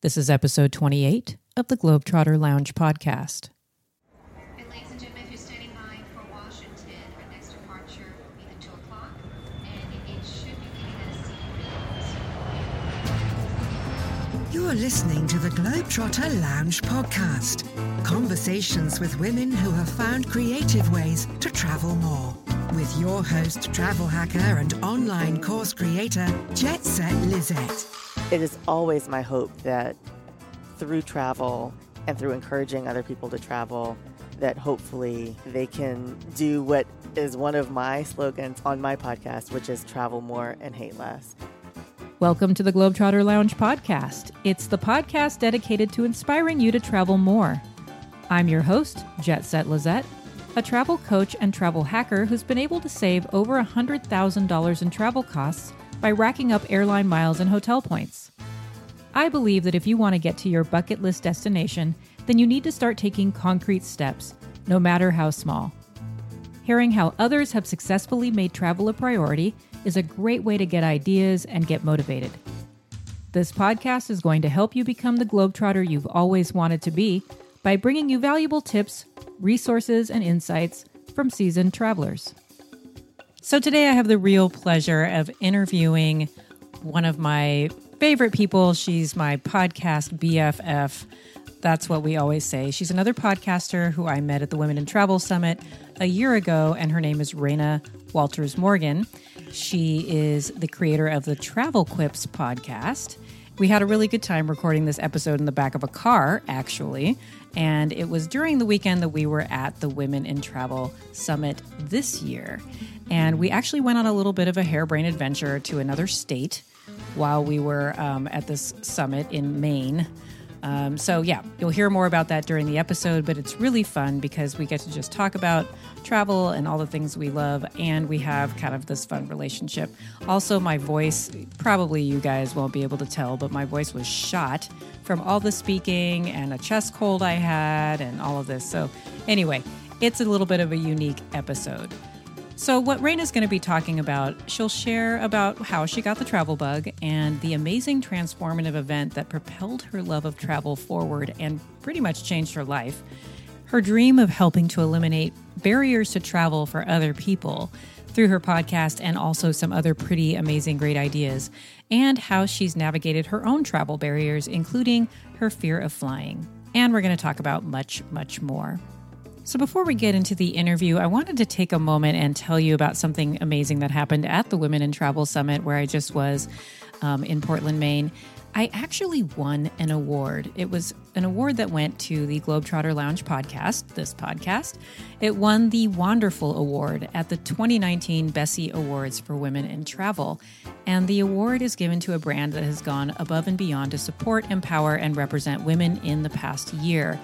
This is episode 28 of the Globetrotter Lounge podcast. And ladies and gentlemen, if you're standing by for Washington, our next departure will be the 2 o'clock, and it should be leaving at a. You're listening to the Globetrotter Lounge podcast. Conversations with women who have found creative ways to travel more. With your host, travel hacker, and online course creator, Jet Set Lisette. It is always my hope that through travel and through encouraging other people to travel, that hopefully they can do what is one of my slogans on my podcast, which is travel more and hate less. Welcome to the Globetrotter Lounge podcast. It's the podcast dedicated to inspiring you to travel more. I'm your host, Jet Set Lisette, a travel coach and travel hacker who's been able to save over $100,000 in travel costs by racking up airline miles and hotel points. I believe that if you want to get to your bucket list destination, then you need to start taking concrete steps, no matter how small. Hearing how others have successfully made travel a priority is a great way to get ideas and get motivated. This podcast is going to help you become the globetrotter you've always wanted to be by bringing you valuable tips, resources, and insights from seasoned travelers. So today I have the real pleasure of interviewing one of my favorite people. She's my podcast BFF. That's what we always say. She's another podcaster who I met at the Women in Travel Summit a year ago, and her name is Reyna Walters Morgan. She is the creator of the Travel Quips podcast. We had a really good time recording this episode in the back of a car, actually. And it was during the weekend that we were at the Women in Travel Summit this year. And we actually went on a little bit of a harebrained adventure to another state while we were um, at this summit in Maine. Um, so, yeah, you'll hear more about that during the episode, but it's really fun because we get to just talk about travel and all the things we love, and we have kind of this fun relationship. Also, my voice, probably you guys won't be able to tell, but my voice was shot from all the speaking and a chest cold I had and all of this. So, anyway, it's a little bit of a unique episode. So, what Reyna's going to be talking about, she'll share about how she got the travel bug and the amazing transformative event that propelled her love of travel forward and pretty much changed her life. Her dream of helping to eliminate barriers to travel for other people through her podcast and also some other pretty amazing, great ideas, and how she's navigated her own travel barriers, including her fear of flying. And we're going to talk about much, much more. So, before we get into the interview, I wanted to take a moment and tell you about something amazing that happened at the Women in Travel Summit where I just was um, in Portland, Maine. I actually won an award. It was an award that went to the Globetrotter Lounge podcast, this podcast. It won the Wanderful Award at the 2019 Bessie Awards for Women in Travel. And the award is given to a brand that has gone above and beyond to support, empower, and represent women in the past year.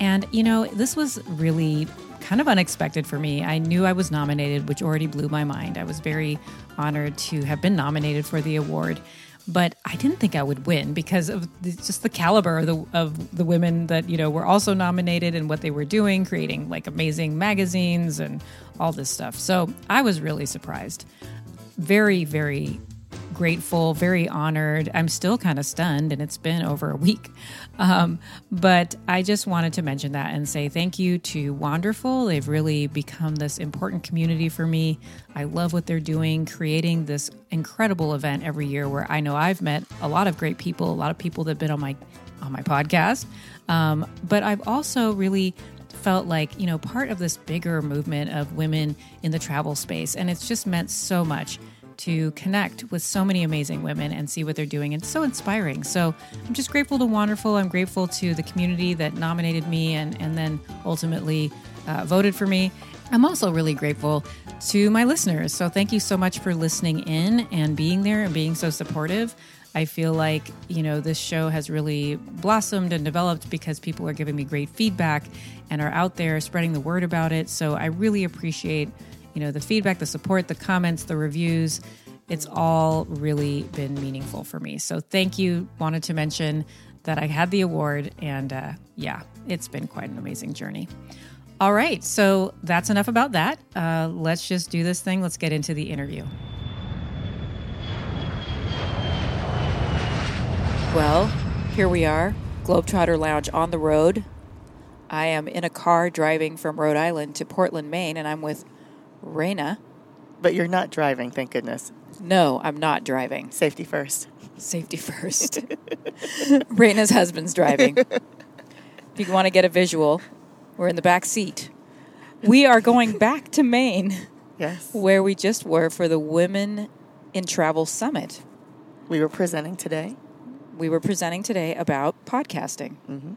And, you know, this was really kind of unexpected for me. I knew I was nominated, which already blew my mind. I was very honored to have been nominated for the award. But I didn't think I would win because of the, just the caliber of the, of the women that you know were also nominated and what they were doing, creating like amazing magazines and all this stuff. So I was really surprised, very very grateful, very honored. I'm still kind of stunned, and it's been over a week. Um, but I just wanted to mention that and say thank you to Wanderful. They've really become this important community for me. I love what they're doing, creating this incredible event every year where I know I've met a lot of great people, a lot of people that have been on my on my podcast. Um, but I've also really felt like you know part of this bigger movement of women in the travel space and it's just meant so much to connect with so many amazing women and see what they're doing. It's so inspiring. So I'm just grateful to Wanderful. I'm grateful to the community that nominated me and, and then ultimately uh, voted for me. I'm also really grateful to my listeners. So thank you so much for listening in and being there and being so supportive. I feel like, you know, this show has really blossomed and developed because people are giving me great feedback and are out there spreading the word about it. So I really appreciate you know, the feedback, the support, the comments, the reviews. It's all really been meaningful for me. So thank you. Wanted to mention that I had the award, and uh, yeah, it's been quite an amazing journey. All right, so that's enough about that. Uh, let's just do this thing. Let's get into the interview. Well, Here we are, Globetrotter Lounge on the road. I am in a car driving from Rhode Island to Portland, Maine, and I'm with Reyna. But you're not driving, thank goodness. No, I'm not driving. Safety first. Safety first. Reyna's husband's driving. If you want to get a visual, we're in the back seat. We are going back to Maine, Yes. where we just were for the Women in Travel Summit. We were presenting today. We were presenting today about podcasting, hmm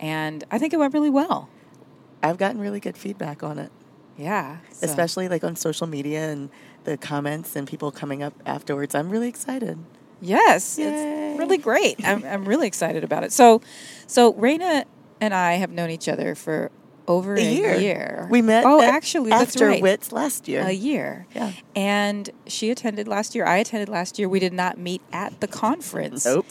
and I think it went really well. I've gotten really good feedback on it, Yeah. so- especially like on social media and the comments and people coming up afterwards. I'm really excited. Yes, Yay. it's really great. I'm, I'm really excited about it. So, so Reyna and I have known each other for over a, A year. We met Oh, actually, after right. WITS last year. A year. Yeah. And she attended last year. I attended last year. We did not meet at the conference. Nope.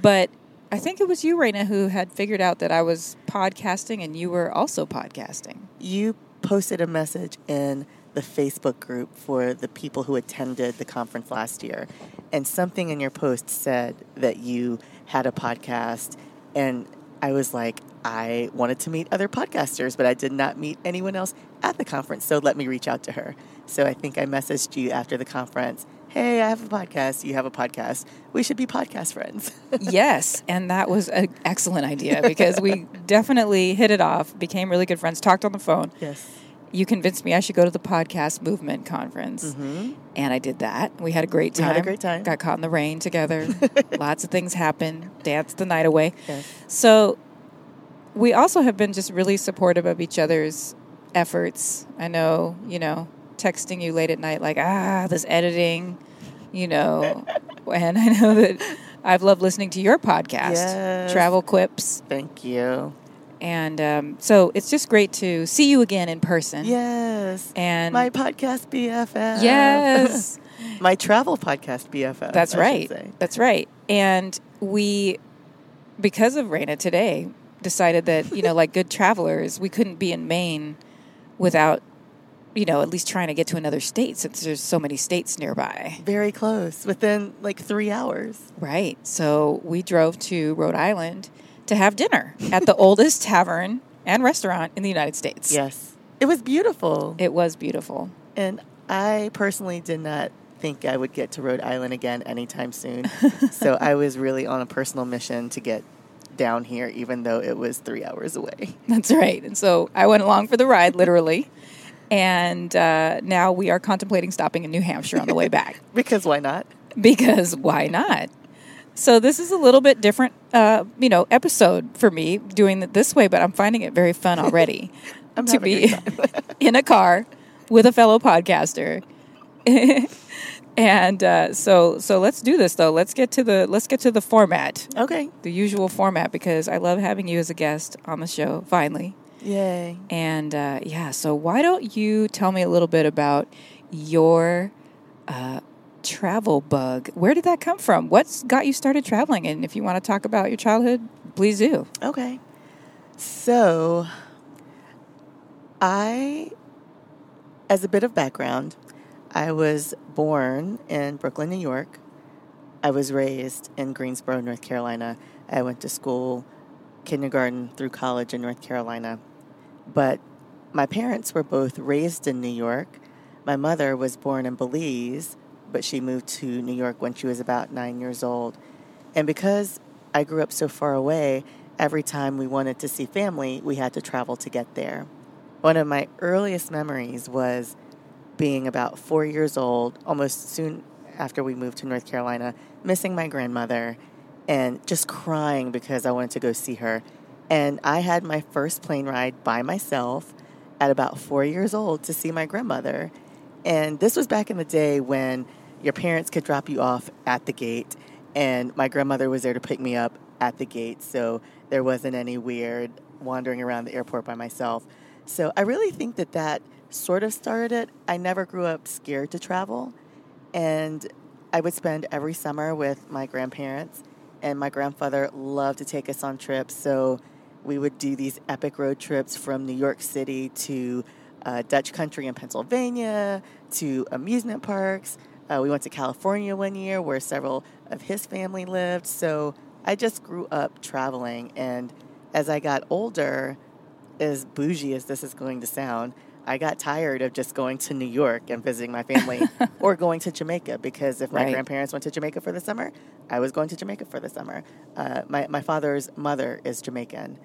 But I think it was you, Reyna, who had figured out that I was podcasting and you were also podcasting. You posted a message in the Facebook group for the people who attended the conference last year, and something in your post said that you had a podcast, and I was like, I wanted to meet other podcasters, but I did not meet anyone else at the conference, so let me reach out to her. So I think I messaged you after the conference. Hey, I have a podcast. You have a podcast. We should be podcast friends. yes, and that was an excellent idea because we definitely hit it off, became really good friends, talked on the phone. yes. You convinced me I should go to the podcast movement conference, hmm and I did that. We had a great We time. had a great time. Got caught in the rain together. Lots of things happened. Danced the night away. Yes. So we also have been just really supportive of each other's efforts. I know, you know, texting you late at night like, ah, this editing, you know, and I know that I've loved listening to your podcast, Yes. Travel Quips. Thank you. And um, so it's just great to see you again in person. Yes. And My podcast BFF. yes, My travel podcast BFF. that's I right. That's right. And we, because of Reyna today, decided that, you know, like good travelers, we couldn't be in Maine without, you know, at least trying to get to another state since there's so many states nearby. Very close, within like three hours. Right. So we drove to Rhode Island to have dinner at the oldest tavern and restaurant in the United States. Yes. It was beautiful. It was beautiful. and I personally did not think I would get to Rhode Island again anytime soon. so I was really on a personal mission to get down here, even though it was three hours away. That's right. And so I went along for the ride, literally. And uh, now we are contemplating stopping in New Hampshire on the way back Because why not? because why not? So this is a little bit different, uh, you know, episode for me doing it this way, but I'm finding it very fun already I'm to be in a car with a fellow podcaster. and uh, so, so let's do this though. Let's get to the let's get to the format, Okay. the usual format, because I love having you as a guest on the show. Finally. Yay. And uh, yeah, so why don't you tell me a little bit about your uh, travel bug? Where did that come from? What's got you started traveling? And if you want to talk about your childhood, please do. Okay. So, I, as a bit of background, I was born in Brooklyn, New York. I was raised in Greensboro, North Carolina. I went to school, kindergarten through college in North Carolina. But my parents were both raised in New York. My mother was born in Belize, but she moved to New York when she was about nine years old. And because I grew up so far away, every time we wanted to see family, we had to travel to get there. One of my earliest memories was being about four years old, almost soon after we moved to North Carolina, missing my grandmother and just crying because I wanted to go see her. And I had my first plane ride by myself at about four years old to see my grandmother. And this was back in the day when your parents could drop you off at the gate, and my grandmother was there to pick me up at the gate. So there wasn't any weird wandering around the airport by myself. So I really think that that sort of started it. I never grew up scared to travel, and I would spend every summer with my grandparents, and my grandfather loved to take us on trips. So we would do these epic road trips from New York City to uh, Dutch country in Pennsylvania to amusement parks. Uh, we went to California one year where several of his family lived. So I just grew up traveling. And as I got older, as bougie as this is going to sound, I got tired of just going to New York and visiting my family or going to Jamaica because if my Right. grandparents went to Jamaica for the summer, I was going to Jamaica for the summer. Uh, my, my father's mother is Jamaican.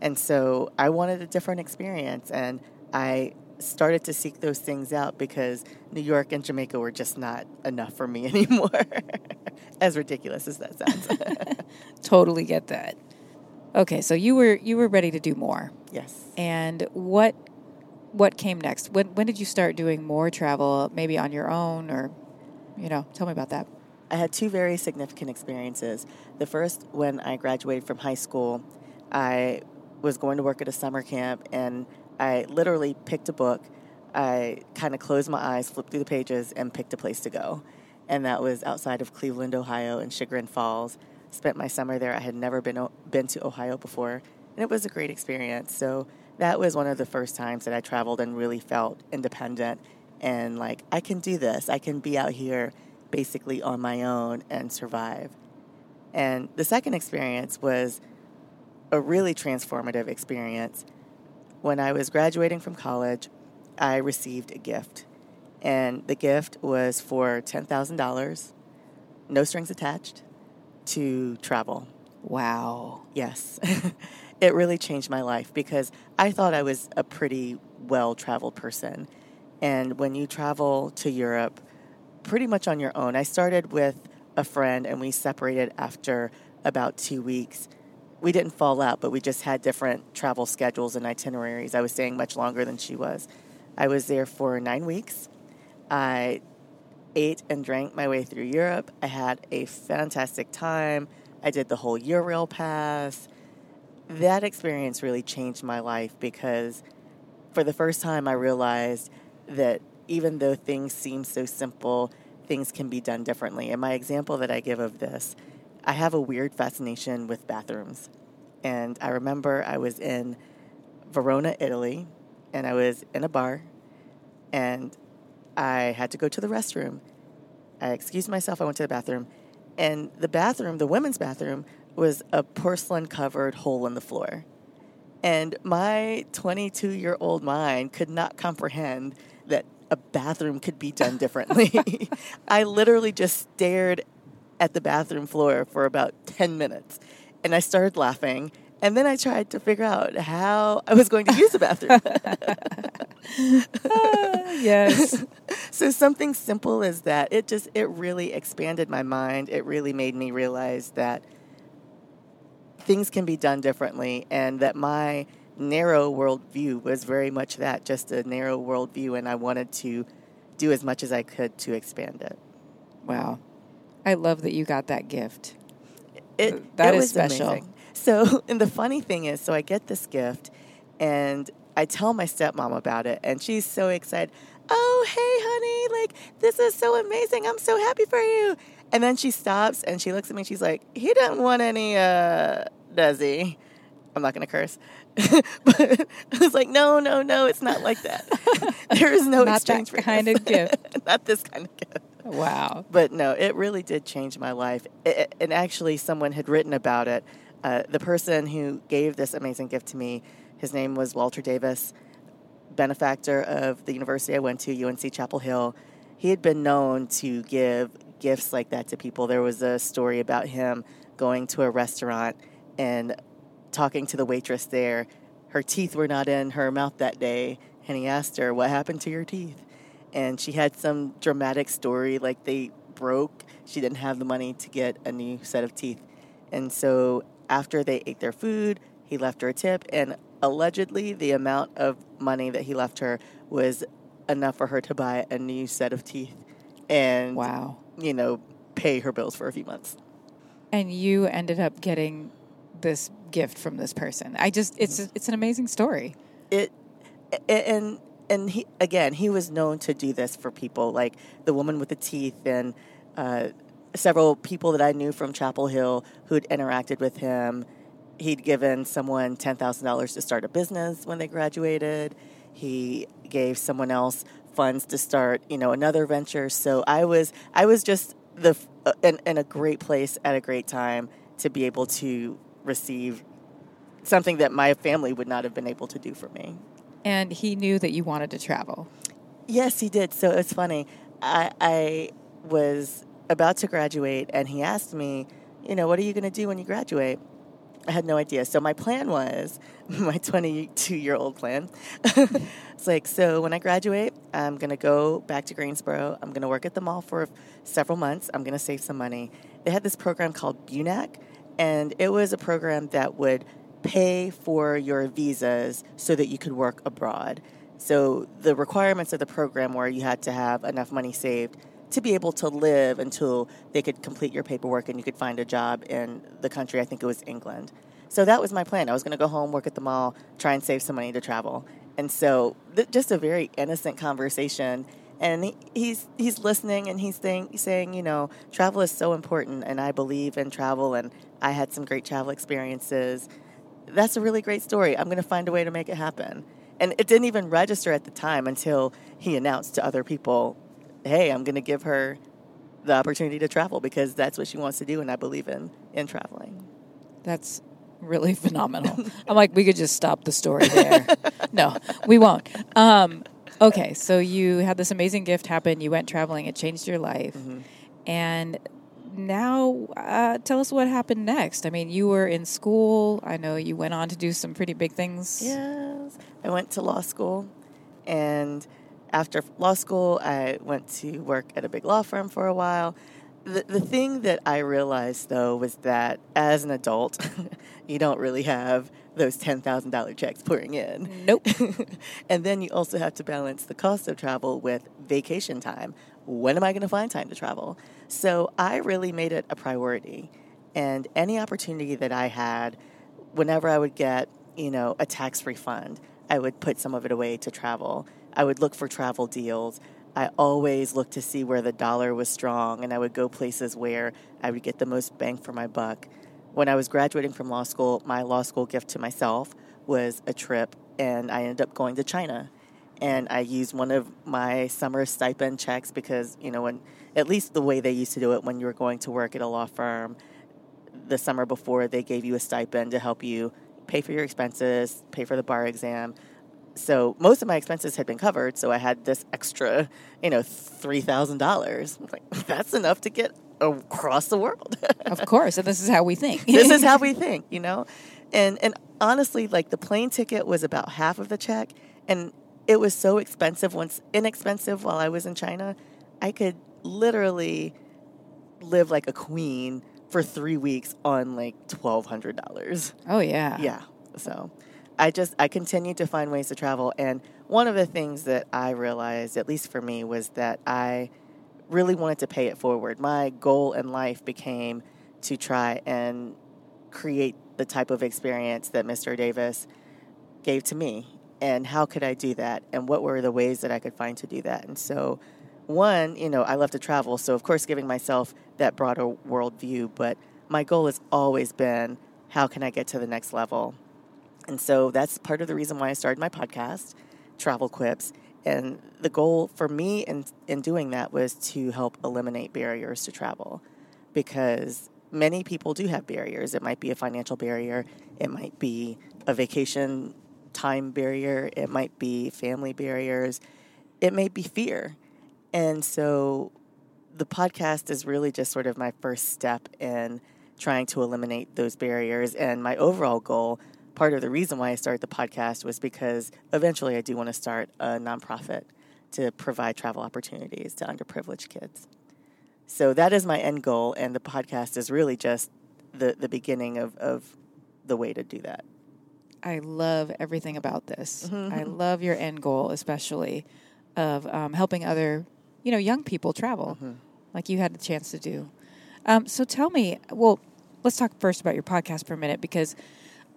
And so I wanted a different experience. And I started to seek those things out because New York and Jamaica were just not enough for me anymore. as ridiculous as that sounds. Totally get that. Okay, so you were you were ready to do more. yes. And what what came next? When when did you start doing more travel, maybe on your own or you know, tell me about that. I had two very significant experiences. The first, when I graduated from high school, I was going to work at a summer camp and I literally picked a book. I kind of closed my eyes, flipped through the pages, and picked a place to go. And that was outside of Cleveland, Ohio, in Chagrin Falls. Spent my summer there. I had never been been to Ohio before, and it was a great experience. So that was one of the first times that I traveled and really felt independent and like I can do this. I can be out here basically on my own and survive. And the second experience was a really transformative experience. When I was graduating from college, I received a gift. And the gift was for $10,000, no strings attached, to travel. Wow. Yes. it really changed my life because I thought I was a pretty well traveled person. And when you travel to Europe pretty much on your own, I started with a friend and we separated after about two weeks. We didn't fall out, but we just had different travel schedules and itineraries. I was staying much longer than she was. I was there for nine weeks. I ate and drank my way through Europe. I had a fantastic time. I did the whole Eurail pass. That experience really changed my life because for the first time I realized that even though things seem so simple, things can be done differently. And my example that I give of this, I have a weird fascination with bathrooms. And I remember I was in Verona, Italy, and I was in a bar, and I had to go to the restroom. I excused myself, I went to the bathroom, and the bathroom, the women's bathroom, was a porcelain covered hole in the floor. And my 22 year old mind could not comprehend that a bathroom could be done differently. I literally just stared at the bathroom floor for about 10 minutes and I started laughing. And then I tried to figure out how I was going to use the bathroom. yes. so something simple as that, it just it really expanded my mind. It really made me realize that things can be done differently and that my narrow worldview was very much that, just a narrow worldview and I wanted to do as much as I could to expand it. Wow. I love that you got that gift. It, That it is was special. amazing. So, and the funny thing is, so I get this gift, and I tell my stepmom about it, and she's so excited. Oh, hey, honey, like this is so amazing. I'm so happy for you. And then she stops and she looks at me. She's like, "He doesn't want any, uh, does he?" I'm not gonna curse, but I was like, "No, no, no, it's not like that. there is no Not that exchange for kind this. of gift. not this kind of gift." Wow. But no, it really did change my life. It- and actually, someone had written about it. Uh, the person who gave this amazing gift to me, his name was Walter Davis, benefactor of the university I went to, UNC Chapel Hill. He had been known to give gifts like that to people. There was a story about him going to a restaurant and talking to the waitress there. Her teeth were not in her mouth that day, and he asked her, What happened to your teeth? And she had some dramatic story like they broke. She didn't have the money to get a new set of teeth. And so after they ate their food, he left her a tip, and allegedly the amount of money that he left her was enough for her to buy a new set of teeth and, Wow. you know, pay her bills for a few months. And you ended up getting this gift from this person. I just it's it's an amazing story. it and and he again he was known to do this for people like the woman with the teeth and uh, several people that I knew from Chapel Hill who'd interacted with him. He'd given someone ten thousand dollars to start a business when they graduated. He gave someone else funds to start, you know, another venture. So I was I was just the uh, in, in a great place at a great time, to be able to receive something that my family would not have been able to do for me. And he knew that you wanted to travel. Yes, he did. So it's funny. I, I was about to graduate, and he asked me, you know, what are you going to do when you graduate? I had no idea. So my plan was my 22 year old plan. it's like, so when I graduate, I'm going to go back to Greensboro. I'm going to work at the mall for several months. I'm going to save some money. They had this program called BUNAC, and it was a program that would pay for your visas so that you could work abroad. So the requirements of the program were you had to have enough money saved to be able to live until they could complete your paperwork and you could find a job in the country. I think it was England. So that was my plan. I was going to go home, work at the mall, try and save some money to travel. And so, th- just a very innocent conversation. And he, he's he's listening and he's saying, saying, you know, travel is so important, and I believe in travel, and I had some great travel experiences. That's a really great story. I'm going to find a way to make it happen. And it didn't even register at the time until he announced to other people hey, I'm going to give her the opportunity to travel because that's what she wants to do, and I believe in in traveling. That's really phenomenal. I'm like, we could just stop the story there. no, we won't. Um, okay, so you had this amazing gift happen. You went traveling. It changed your life, Mm-hmm. and now uh, tell us what happened next. I mean, you were in school. I know you went on to do some pretty big things. Yes, I went to law school, and after law school, I went to work at a big law firm for a while. The, the thing that I realized though was that as an adult, you don't really have those $10,000 checks pouring in. Nope. and then you also have to balance the cost of travel with vacation time. When am I going to find time to travel? So I really made it a priority. And any opportunity that I had, whenever I would get, you know, a tax refund, I would put some of it away to travel. I would look for travel deals. I always looked to see where the dollar was strong, and I would go places where I would get the most bang for my buck. When I was graduating from law school, my law school gift to myself was a trip, and I ended up going to China. And I used one of my summer stipend checks because, you know, when at least the way they used to do it when you were going to work at a law firm, the summer before they gave you a stipend to help you pay for your expenses, pay for the bar exam, so most of my expenses had been covered. So I had this extra, you know, three thousand dollars. Like that's enough to get across the world. of course, and this is how we think. this is how we think, you know. And and honestly, like the plane ticket was about half of the check, and it was so expensive. Once inexpensive while I was in China, I could literally live like a queen for three weeks on like twelve hundred dollars. Oh yeah. Yeah. So I just I continued to find ways to travel and one of the things that I realized at least for me was that I really wanted to pay it forward. My goal in life became to try and create the type of experience that Mr. Davis gave to me and how could I do that and what were the ways that I could find to do that. And so one, you know, I love to travel, so of course giving myself that broader worldview, but my goal has always been how can I get to the next level? And so that's part of the reason why I started my podcast, Travel Quips. And the goal for me in, in doing that was to help eliminate barriers to travel because many people do have barriers. It might be a financial barrier, it might be a vacation time barrier, it might be family barriers, it may be fear. And so the podcast is really just sort of my first step in trying to eliminate those barriers. And my overall goal part of the reason why I started the podcast was because eventually I do want to start a nonprofit to provide travel opportunities to underprivileged kids. So that is my end goal, and the podcast is really just the, the beginning of, of the way to do that. I love everything about this. I love your end goal, especially of um, helping other, you know, young people travel, like you had the chance to do. Um, so tell me, well, let's talk first about your podcast for a minute because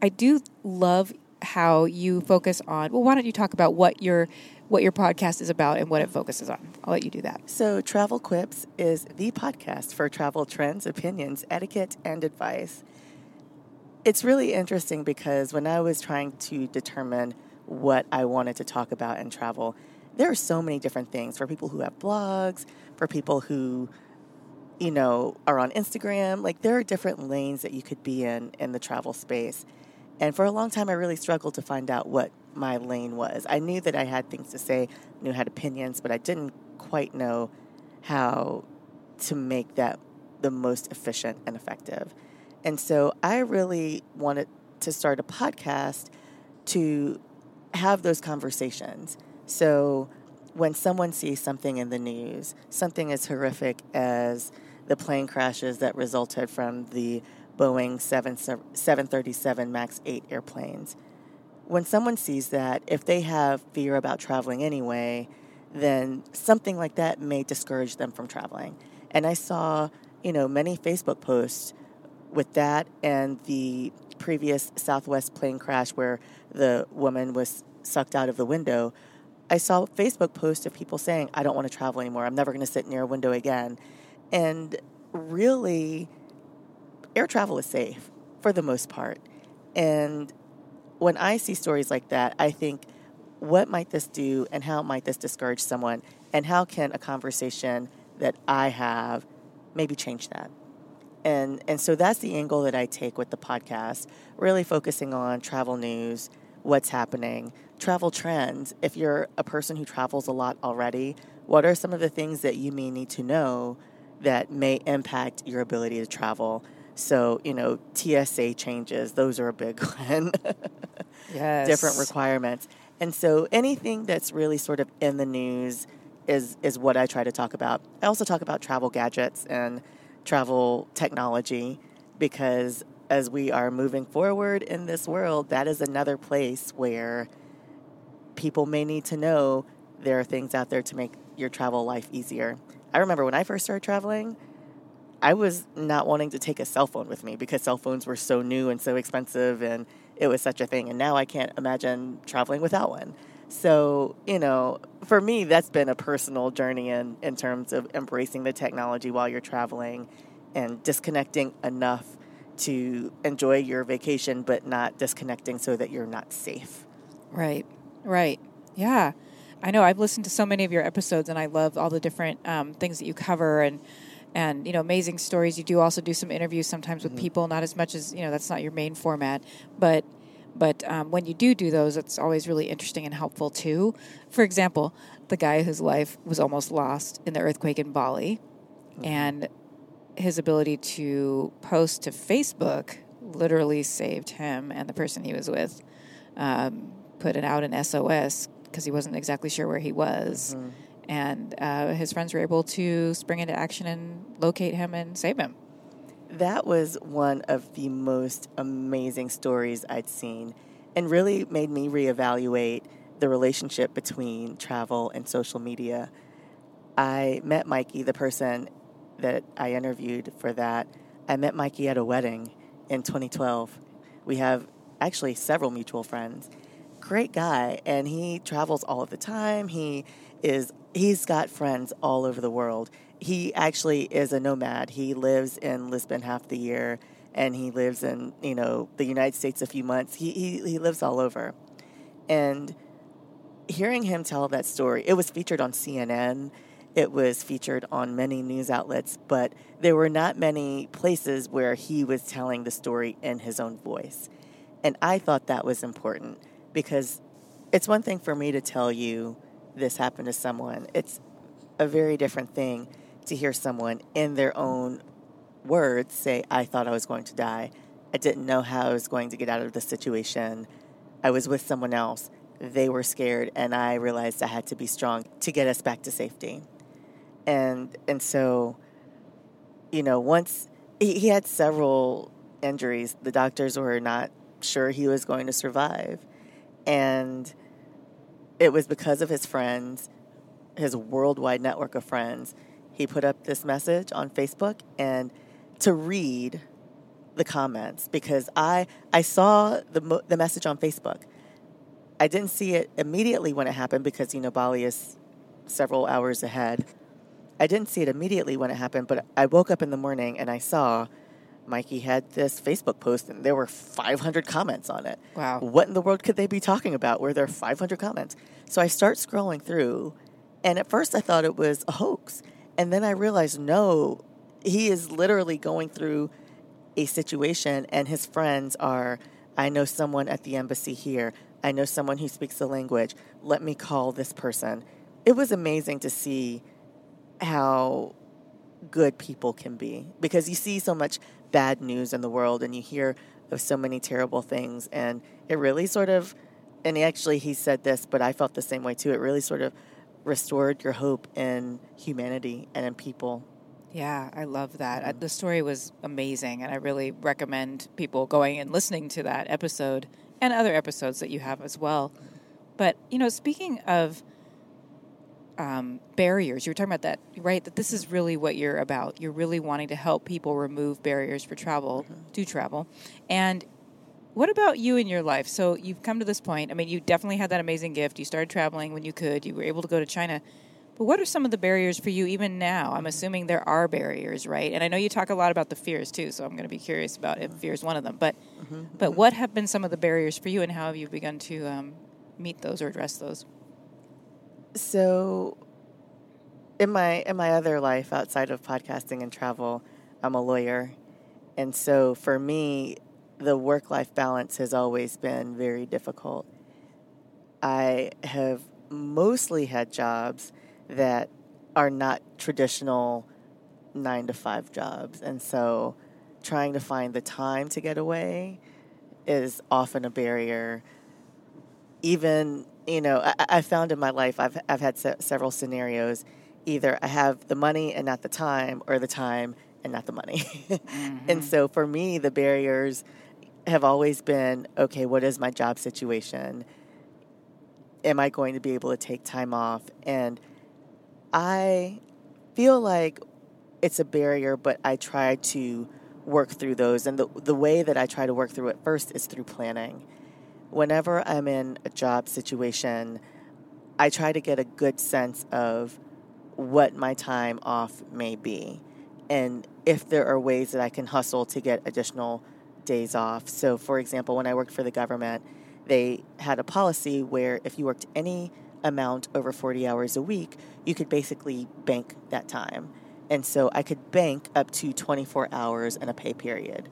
I do love how you focus on. Well, why don't you talk about what your what your podcast is about and what it focuses on? I'll let you do that. So, Travel Quips is the podcast for travel trends, opinions, etiquette, and advice. It's really interesting because when I was trying to determine what I wanted to talk about in travel, there are so many different things for people who have blogs, for people who you know, are on Instagram. Like there are different lanes that you could be in in the travel space. And for a long time, I really struggled to find out what my lane was. I knew that I had things to say, knew I had opinions, but I didn't quite know how to make that the most efficient and effective. And so I really wanted to start a podcast to have those conversations. So when someone sees something in the news, something as horrific as the plane crashes that resulted from the Boeing 7, 737 MAX 8 airplanes, when someone sees that, if they have fear about traveling anyway, then something like that may discourage them from traveling. And I saw, you know, many Facebook posts with that and the previous Southwest plane crash where the woman was sucked out of the window. I saw Facebook posts of people saying, I don't want to travel anymore. I'm never going to sit near a window again. And really, air travel is safe for the most part. And when I see stories like that, I think, what might this do and how might this discourage someone? And how can a conversation that I have maybe change that? And, and so that's the angle that I take with the podcast, really focusing on travel news, what's happening, travel trends. If you're a person who travels a lot already, what are some of the things that you may need to know that may impact your ability to travel? So, you know, TSA changes, those are a big one. Yes. Different requirements. And so anything that's really sort of in the news is is what I try to talk about. I also talk about travel gadgets and travel technology because as we are moving forward in this world, that is another place where people may need to know there are things out there to make your travel life easier. I remember when I first started traveling, I was not wanting to take a cell phone with me because cell phones were so new and so expensive and it was such a thing. And now I can't imagine traveling without one. So, you know, for me, that's been a personal journey in, in terms of embracing the technology while you're traveling and disconnecting enough to enjoy your vacation, but not disconnecting so that you're not safe. Right, right. Yeah. I know I've listened to so many of your episodes and I love all the different um, things that you cover and and you know amazing stories. You do also do some interviews sometimes with people not as much as you know that's not your main format. But but um, when you do do those it's always really interesting and helpful too. For example the guy whose life was almost lost in the earthquake in bali and his ability to post to facebook literally saved him and the person he was with. Um, put it out an sos because he wasn't exactly sure where he was and uh, his friends were able to spring into action and locate him and save him. That was one of the most amazing stories I'd seen and really made me reevaluate the relationship between travel and social media. I met Mikey, the person that I interviewed for that. I met Mikey at a wedding in 2012. We have actually several mutual friends. Great guy, and he travels all of the time. He is he's got friends all over the world. He actually is a nomad. He lives in Lisbon half the year, and he lives in you know the United States a few months. He he, he lives all over, and hearing him tell that story, it was featured on CNN. It was featured on many news outlets, but there were not many places where he was telling the story in his own voice. And I thought that was important because it's one thing for me to tell you this happened to someone. It's a very different thing to hear someone in their own words say, I thought I was going to die. I didn't know how I was going to get out of the situation. I was with someone else. They were scared, and I realized I had to be strong to get us back to safety. And and so, you know, once he, he had several injuries, the doctors were not sure he was going to survive. And it was because of his friends, his worldwide network of friends. He put up this message on Facebook and to read the comments because I I saw the the message on Facebook. I didn't see it immediately when it happened because you know Bali is several hours ahead. I didn't see it immediately when it happened, but I woke up in the morning and I saw Mikey had this Facebook post and there were 500 comments on it. Wow. What in the world could they be talking about where there are 500 comments? So I start scrolling through, and at first I thought it was a hoax. And then I realized no, he is literally going through a situation, and his friends are, I know someone at the embassy here. I know someone who speaks the language. Let me call this person. It was amazing to see how good people can be because you see so much bad news in the world and you hear of so many terrible things and it really sort of and actually he said this but I felt the same way too it really sort of restored your hope in humanity and in people Yeah, I love that. Uh, The story was amazing, and I really recommend people going and listening to that episode and other episodes that you have as well. But, you know, speaking of um, barriers, you were talking about that, right? That this is really what you're about. You're really wanting to help people remove barriers for travel, mm-hmm. to travel. And what about you in your life? So you've come to this point. I mean, you definitely had that amazing gift. You started traveling when you could. You were able to go to China. But what are some of the barriers for you even now? I'm mm-hmm. assuming there are barriers, right? And I know you talk a lot about the fears too, so I'm going to be curious about if mm-hmm. fear is one of them. But but what have been some of the barriers for you, and how have you begun to um, meet those or address those? So, in my in my other life outside of podcasting and travel, I'm a lawyer, and so for me, the work life balance has always been very difficult. I have mostly had jobs that are not traditional nine to five jobs, and so trying to find the time to get away is often a barrier. Even you know I, I found in my life I've I've had se- several scenarios. Either I have the money and not the time, or the time and not the money. And mm-hmm. so for me, the barriers have always been okay. What is my job situation? Am I going to be able to take time off? And I feel like it's a barrier, but I try to work through those. And the the way that I try to work through it first is through planning whenever I'm in a job situation, I try to get a good sense of what my time off may be and if there are ways that I can hustle to get additional days off. So, for example, when I worked for the government, they had a policy where if you worked any amount over 40 hours a week, you could basically bank that time. And so I could bank up to 24 hours in a pay period.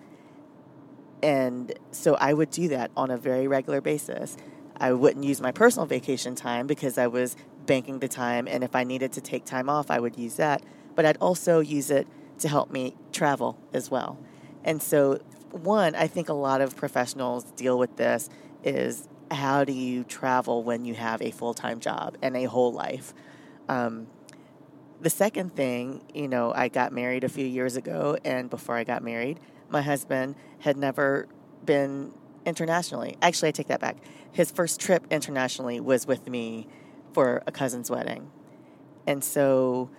And so I would do that on a very regular basis. I wouldn't use my personal vacation time because I was banking the time. And if I needed to take time off, I would use that. But I'd also use it to help me travel as well. And so, one, I think a lot of professionals deal with this is how do you travel when you have a full time job and a whole life? Um, the second thing, you know, I got married a few years ago, and before I got married, my husband had never been internationally. Actually, I take that back. His first trip internationally was with me for a cousin's wedding. And so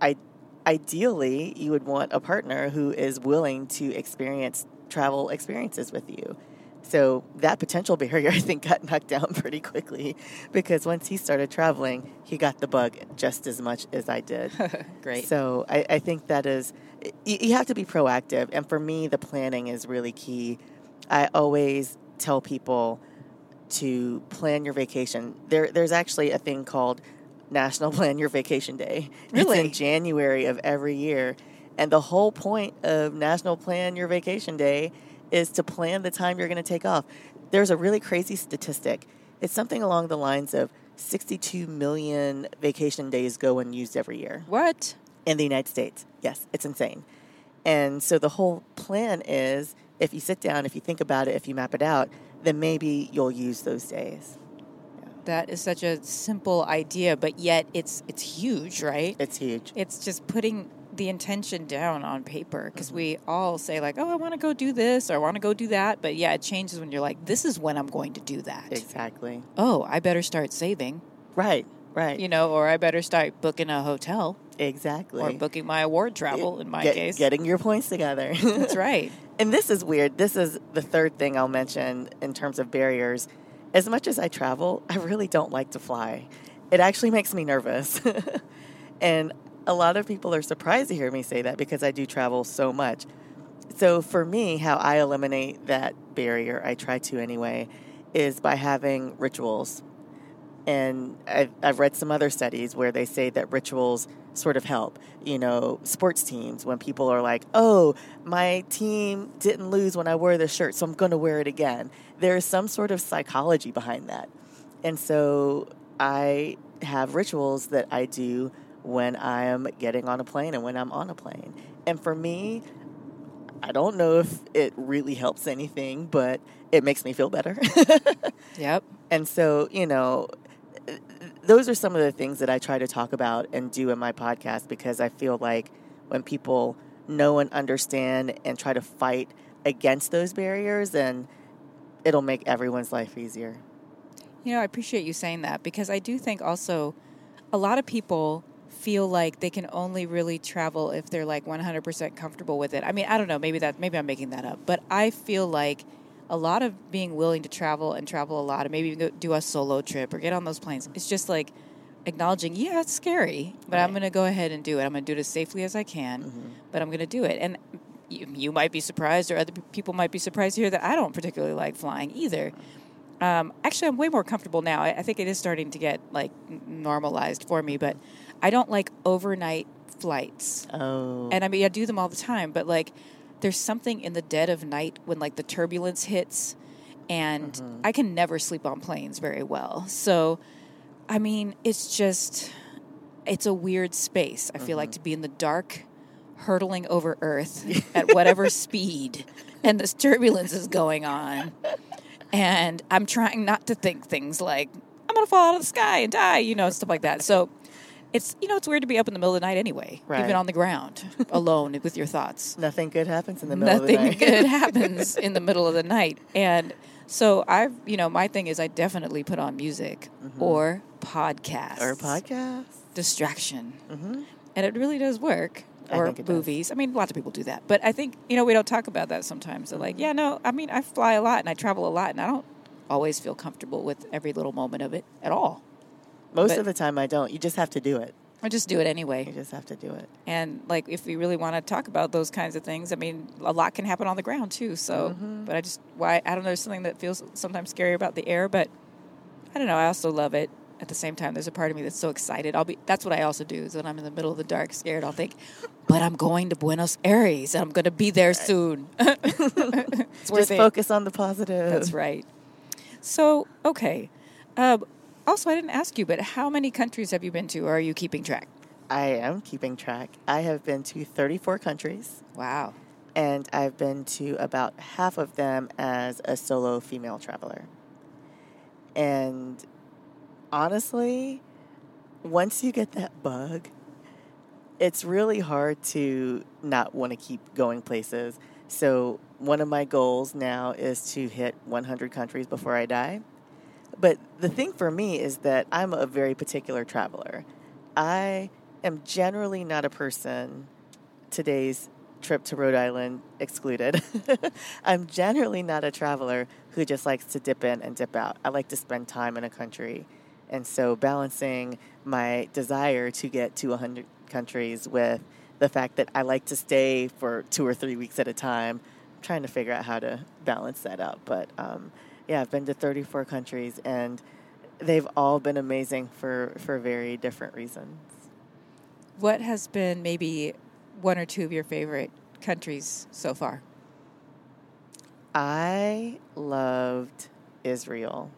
I ideally you would want a partner who is willing to experience travel experiences with you. So that potential barrier, I think, got knocked down pretty quickly because once he started traveling, he got the bug just as much as I did. Great. So I, I think that is, you, you have to be proactive. And for me, the planning is really key. I always tell people to plan your vacation. There, there's actually a thing called National Plan Your Vacation Day. Really? It's in January of every year. And the whole point of National Plan Your Vacation Day is to plan the time you're going to take off. There's a really crazy statistic. It's something along the lines of 62 million vacation days go unused every year What? In the United States. Yes, it's insane. And so the whole plan is if you sit down, if you think about it, if you map it out, then maybe you'll use those days. That is such a simple idea, but yet it's it's huge, right? It's huge. It's just putting the intention down on paper because Mm-hmm. we all say like, "Oh, I want to go do this or I want to go do that," but yeah, it changes when you're like, "This is when I'm going to do that." Exactly. Oh, I better start saving, Right, right. you know, or I better start booking a hotel exactly. or booking my award travel. In my Get- case, Getting your points together. that's right. And this is weird. This is the third thing I'll mention in terms of barriers. As much as I travel, I really don't like to fly. It actually makes me nervous. and a lot of people are surprised to hear me say that because I do travel so much. So for me, how I eliminate that barrier, I try to anyway, is by having rituals. And I've, I've read some other studies where they say that rituals sort of help. You know, sports teams, when people are like, oh, my team didn't lose when I wore this shirt, so I'm going to wear it again. There's some sort of psychology behind that. And so I have rituals that I do when I am getting on a plane and when I'm on a plane. And for me, I don't know if it really helps anything, but it makes me feel better. Yep. and so, you know, those are some of the things that I try to talk about and do in my podcast because I feel like when people know and understand and try to fight against those barriers, then it'll make everyone's life easier. You know, I appreciate you saying that because I do think also a lot of people feel like they can only really travel if they're like 100% comfortable with it. I mean, I don't know, maybe that maybe I'm making that up, but I feel like a lot of being willing to travel and travel a lot and maybe even go do a solo trip or get on those planes. It's just like acknowledging, yeah, it's scary, but I'm going to go ahead and do it. I'm going to do it as safely as I can, but I'm going to do it. And you, you might be surprised, or other people might be surprised to hear that I don't particularly like flying either. Um, actually, I'm way more comfortable now. I, I think it is starting to get like normalized for me, but I don't like overnight flights. Oh. And I mean, I do them all the time, but like, there's something in the dead of night when like the turbulence hits, and mm-hmm. I can never sleep on planes very well. So, I mean, it's just, it's a weird space. I feel like mm-hmm. to be in the dark, hurtling over Earth at whatever speed, and this turbulence is going on. And I'm trying not to think things like, I'm going to fall out of the sky and die, you know, stuff like that. So, it's you know it's weird to be up in the middle of the night anyway, Right. even on the ground, alone with your thoughts. Nothing good happens in the middle Nothing of the night. Nothing good happens in the middle of the night, and so I've you know my thing is I definitely put on music or podcast or podcast. distraction, hmm and it really does work. Or think it does. movies. I mean, lots of people do that, but I think you know we don't talk about that sometimes. They're like, yeah, no. I mean, I fly a lot and I travel a lot, and I don't always feel comfortable with every little moment of it at all. Most But- of the time, I don't. You just have to do it. I just do it anyway. You just have to do it. And like, if we really want to talk about those kinds of things, I mean, a lot can happen on the ground too. So, Mm-hmm. but I just why I don't know. There's something that feels sometimes scary about the air, but I don't know. I also love it. At the same time, there's a part of me that's so excited. I'll be. That's what I also do. Is when I'm in the middle of the dark, scared, I'll think, "But I'm going to Buenos Aires, and I'm going to be there soon." it's worth Just focus on the positive. That's right. So, okay. Um, also, I didn't ask you, but how many countries have you been to, or are you keeping track? I am keeping track. I have been to 34 countries, Wow. and I've been to about half of them as a solo female traveler. And honestly, once you get that bug, it's really hard to not want to keep going places. So, one of my goals now is to hit 100 countries before I die. But the thing for me is that I'm a very particular traveler. I am generally not a person, today's trip to Rhode Island excluded. I'm generally not a traveler who just likes to dip in and dip out. I like to spend time in a country. And so balancing my desire to get to 100 countries with the fact that I like to stay for two or three weeks at a time, I'm trying to figure out how to balance that out. But um, yeah, I've been to 34 countries and they've all been amazing for, for very different reasons. What has been maybe one or two of your favorite countries so far? I loved Israel.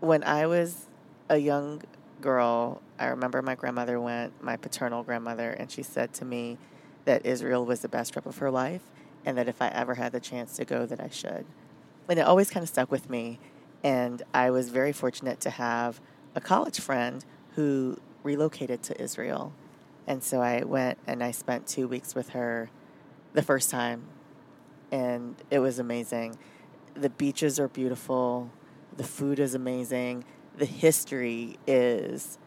When I was a young girl, I remember my grandmother went, my paternal grandmother, and she said to me that Israel was the best trip of her life and that if I ever had the chance to go that I should. And it always kind of stuck with me. And I was very fortunate to have a college friend who relocated to Israel. And so I went and I spent two weeks with her the first time and it was amazing. The beaches are beautiful, the food is amazing, the history is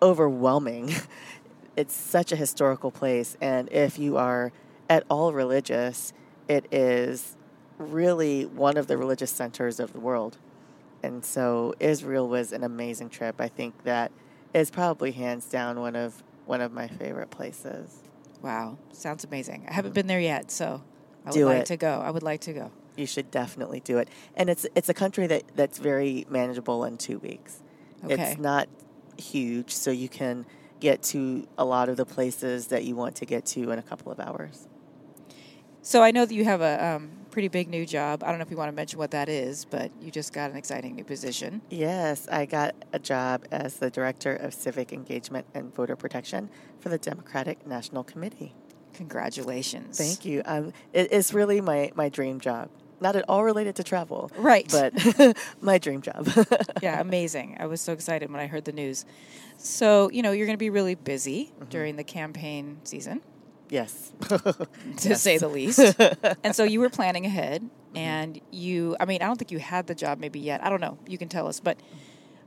overwhelming. it's such a historical place, and if you are at all religious, it is really one of the religious centers of the world. And so Israel was an amazing trip. I think that is probably hands down one of one of my favorite places. Wow, sounds amazing. I haven't been there yet, so I would Do like it. to go. I would like to go. You should definitely do it. And it's it's a country that, that's very manageable in two weeks. Okay. It's not huge, so you can get to a lot of the places that you want to get to in a couple of hours. So I know that you have a um, pretty big new job. I don't know if you want to mention what that is, but you just got an exciting new position. Yes, I got a job as the Director of Civic Engagement and Voter Protection for the Democratic National Committee. Congratulations. Thank you. Um, it, it's really my, my dream job. Not at all related to travel. Right. But my dream job. yeah, amazing. I was so excited when I heard the news. So, you know, you're going to be really busy Mm-hmm. during the campaign season, yes. to say the least. and so you were planning ahead and you I mean, I don't think you had the job maybe yet. I don't know. You can tell us, but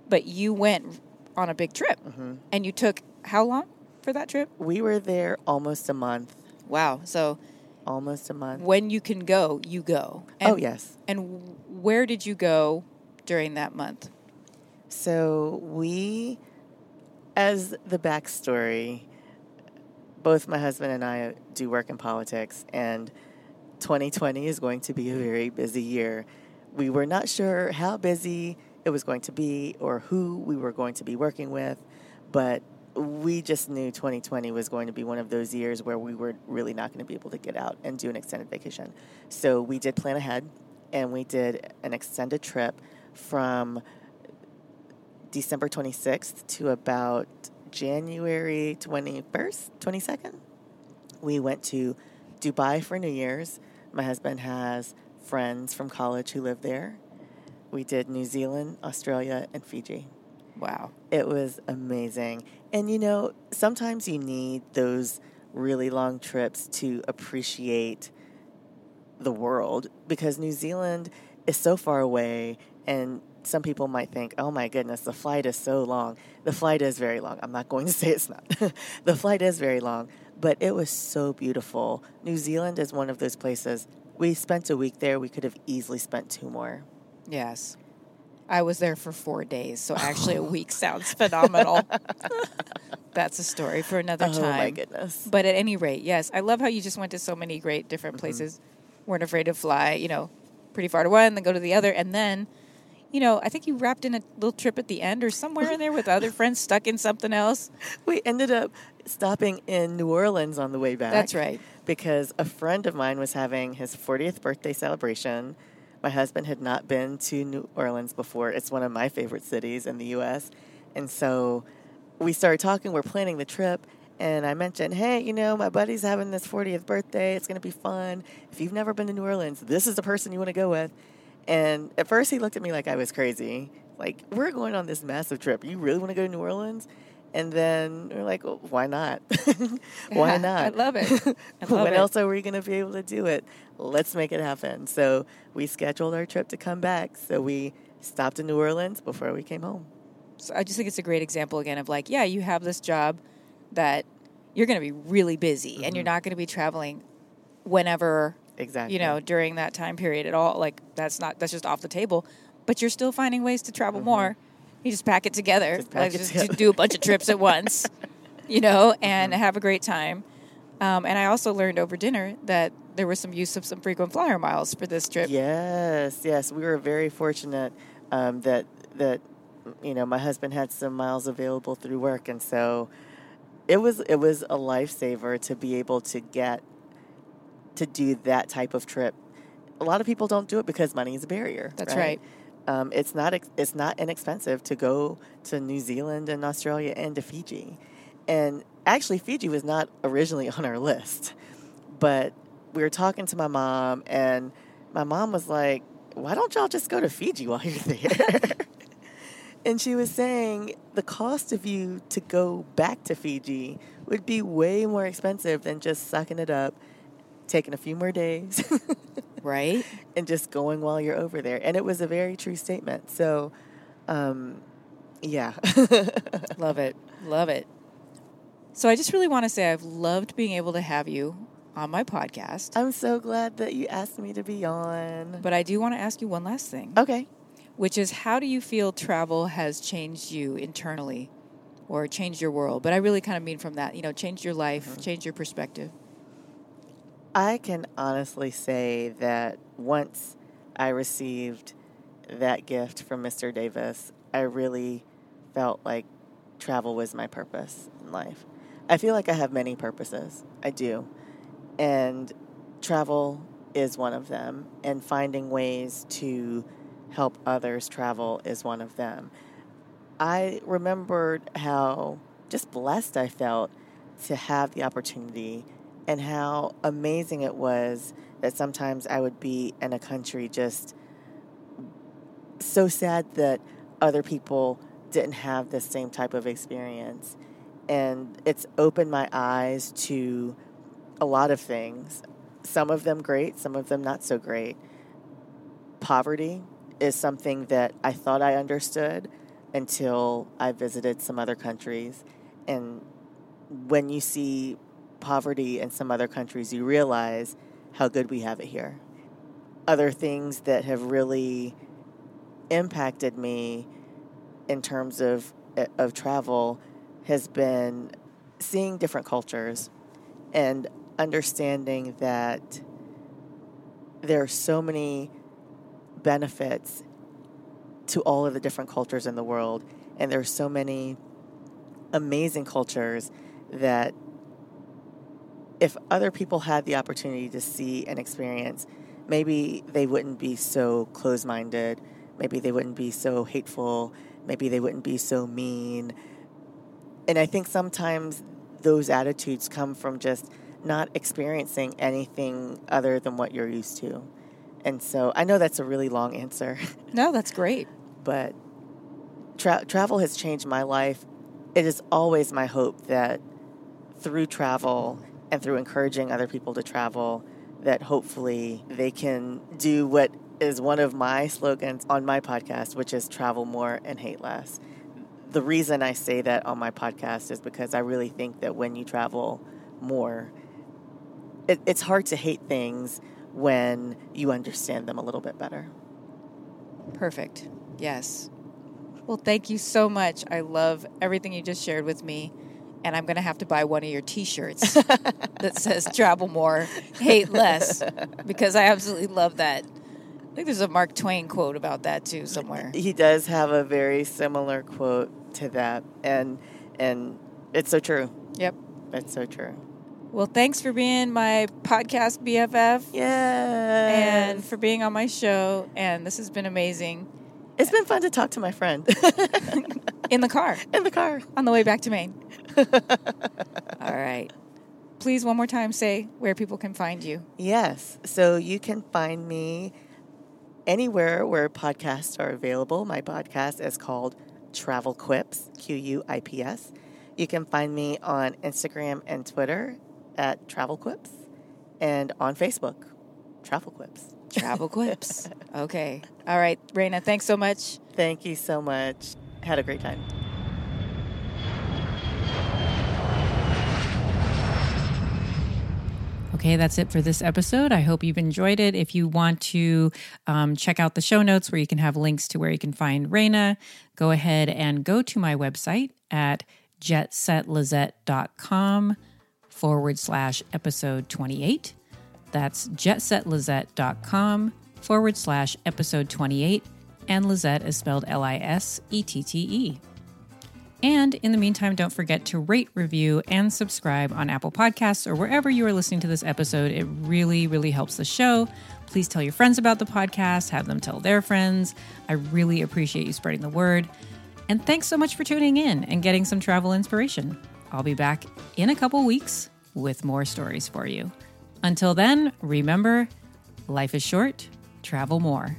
but you went on a big trip. Mm-hmm. And you took how long for that trip? we were there almost a month. Wow. So Almost a month. when you can go, you go. And, oh, yes. And where did you go during that month? So we, as the backstory, both my husband and I do work in politics, and 2020 is going to be a very busy year. We were not sure how busy it was going to be or who we were going to be working with, but we just knew 2020 was going to be one of those years where we were really not going to be able to get out and do an extended vacation. So we did plan ahead and we did an extended trip from December 26th to about January 21st, 22nd. We went to Dubai for New Year's. My husband has friends from college who live there. We did New Zealand, Australia, and Fiji. Wow. It was amazing. And you know, sometimes you need those really long trips to appreciate the world because New Zealand is so far away and some people might think, oh my goodness, the flight is so long. The flight is very long. I'm not going to say it's not. the flight is very long, but it was so beautiful. New Zealand is one of those places. We spent a week there. We could have easily spent two more. Yes. I was there for four days, so actually a week sounds phenomenal. That's a story for another time. Oh my goodness. But at any rate, yes, I love how you just went to so many great different Mm-hmm. places. weren't afraid to fly, you know, pretty far to one, then go to the other, and then, you know, I think you wrapped in a little trip at the end or somewhere in there with other friends stuck in something else. We ended up stopping in New Orleans on the way back. That's right. Because a friend of mine was having his 40th birthday celebration. My husband had not been to New Orleans before. It's one of my favorite cities in the U.S. And so we started talking. We're planning the trip. And I mentioned, hey, you know, my buddy's having this 40th birthday. It's going to be fun. If you've never been to New Orleans, this is the person you want to go with. And at first, he looked at me like I was crazy. Like, we're going on this massive trip. You really want to go to New Orleans? And then we're like, well, why not? why Yeah, not? I love it. I love when it. else are we going to be able to do it? Let's make it happen. So we scheduled our trip to come back. So we stopped in New Orleans before we came home. So I just think it's a great example again of like, yeah, you have this job that you're going to be really busy and you're mm-hmm. not going to be traveling whenever, Exactly. you know, during that time period at all. Like that's not that's just off the table. But you're still finding ways to travel more. You just pack it together, Just pack like it just together. do a bunch of trips at once, you know, and have a great time. Um, and I also learned over dinner that there was some use of some frequent flyer miles for this trip. Yes, yes. We were very fortunate um, that that you know my husband had some miles available through work, and so it was it was a lifesaver to be able to get to do that type of trip. A lot of people don't do it because money is a barrier. That's right. Um, it's not it's not inexpensive to go to New Zealand and Australia and to Fiji, and actually Fiji was not originally on our list, but we were talking to my mom, and my mom was like, "Why don't y'all just go to Fiji while you're there?" and she was saying the cost of you to go back to Fiji would be way more expensive than just sucking it up, taking a few more days. Right? and just going while you're over there. And it was a very true statement. So, um, yeah. Love it. Love it. So I just really want to say I've loved being able to have you on my podcast. I'm so glad that you asked me to be on. But I do want to ask you one last thing, Okay. which is how do you feel travel has changed you internally or changed your world? But I really kind of mean from that, you know, changed your life, changed your perspective. I can honestly say that once I received that gift from Mr. Davis, I really felt like travel was my purpose in life. I feel like I have many purposes. I do. And travel is one of them, and finding ways to help others travel is one of them. I remembered how just blessed I felt to have the opportunity and how amazing it was that sometimes I would be in a country just so sad that other people didn't have the same type of experience. And it's opened my eyes to a lot of things. Some of them great, some of them not so great. Poverty is something that I thought I understood until I visited some other countries. And when you see poverty in some other countries, you realize how good we have it here. Other things that have really impacted me in terms of eh, of travel has been seeing different cultures and understanding that there are so many benefits to all of the different cultures in the world and there are so many amazing cultures that if other people had the opportunity to see and experience maybe they wouldn't be so close-minded maybe they wouldn't be so hateful maybe they wouldn't be so mean. And I think sometimes those attitudes come from just not experiencing anything other than what you're used to. And so I know that's a really long answer. No, that's great. but tra- travel has changed my life. It is always my hope that through travel and through encouraging other people to travel, that hopefully they can do what is one of my slogans on my podcast, which is travel more and hate less. The reason I say that on my podcast is because I really think that when you travel more, it, it's hard to hate things when you understand them a little bit better. Perfect. Yes. Well, thank you so much. I love everything you just shared with me. And I'm going to have to buy one of your t shirts that says travel more, hate less, because I absolutely love that. I think there's a Mark Twain quote about that too somewhere. He does have a very similar quote to that, and and it's so true. Yep. It's so true. Well, thanks for being my podcast BFF Yeah, and for being on my show. And this has been amazing it's been fun to talk to my friend in the car in the car. on the way back to Maine. All right. Please, one more time, say where people can find you. Yes. So you can find me anywhere where podcasts are available. My podcast is called Travel Quips, Q U I P S. You can find me on Instagram and Twitter at Travel Quips and on Facebook, Travel Quips. Travel Quips. Okay. All right, Reyna, thanks so much. Thank you so much. Had a great time. Okay, that's it for this episode. I hope you've enjoyed it. If you want to um, check out the show notes where you can have links to where you can find Reyna, go ahead and go to my website at jetsetlisette.com forward slash episode 28. That's jetsetlisette.com forward slash episode 28. And Lisette is spelled L I S E T T E. And in the meantime, don't forget to rate, review, and subscribe on Apple Podcasts or wherever you are listening to this episode. It really, really helps the show. Please tell your friends about the podcast, have them tell their friends. I really appreciate you spreading the word. And thanks so much for tuning in and getting some travel inspiration. I'll be back in a couple weeks with more stories for you. Until then, remember life is short, travel more.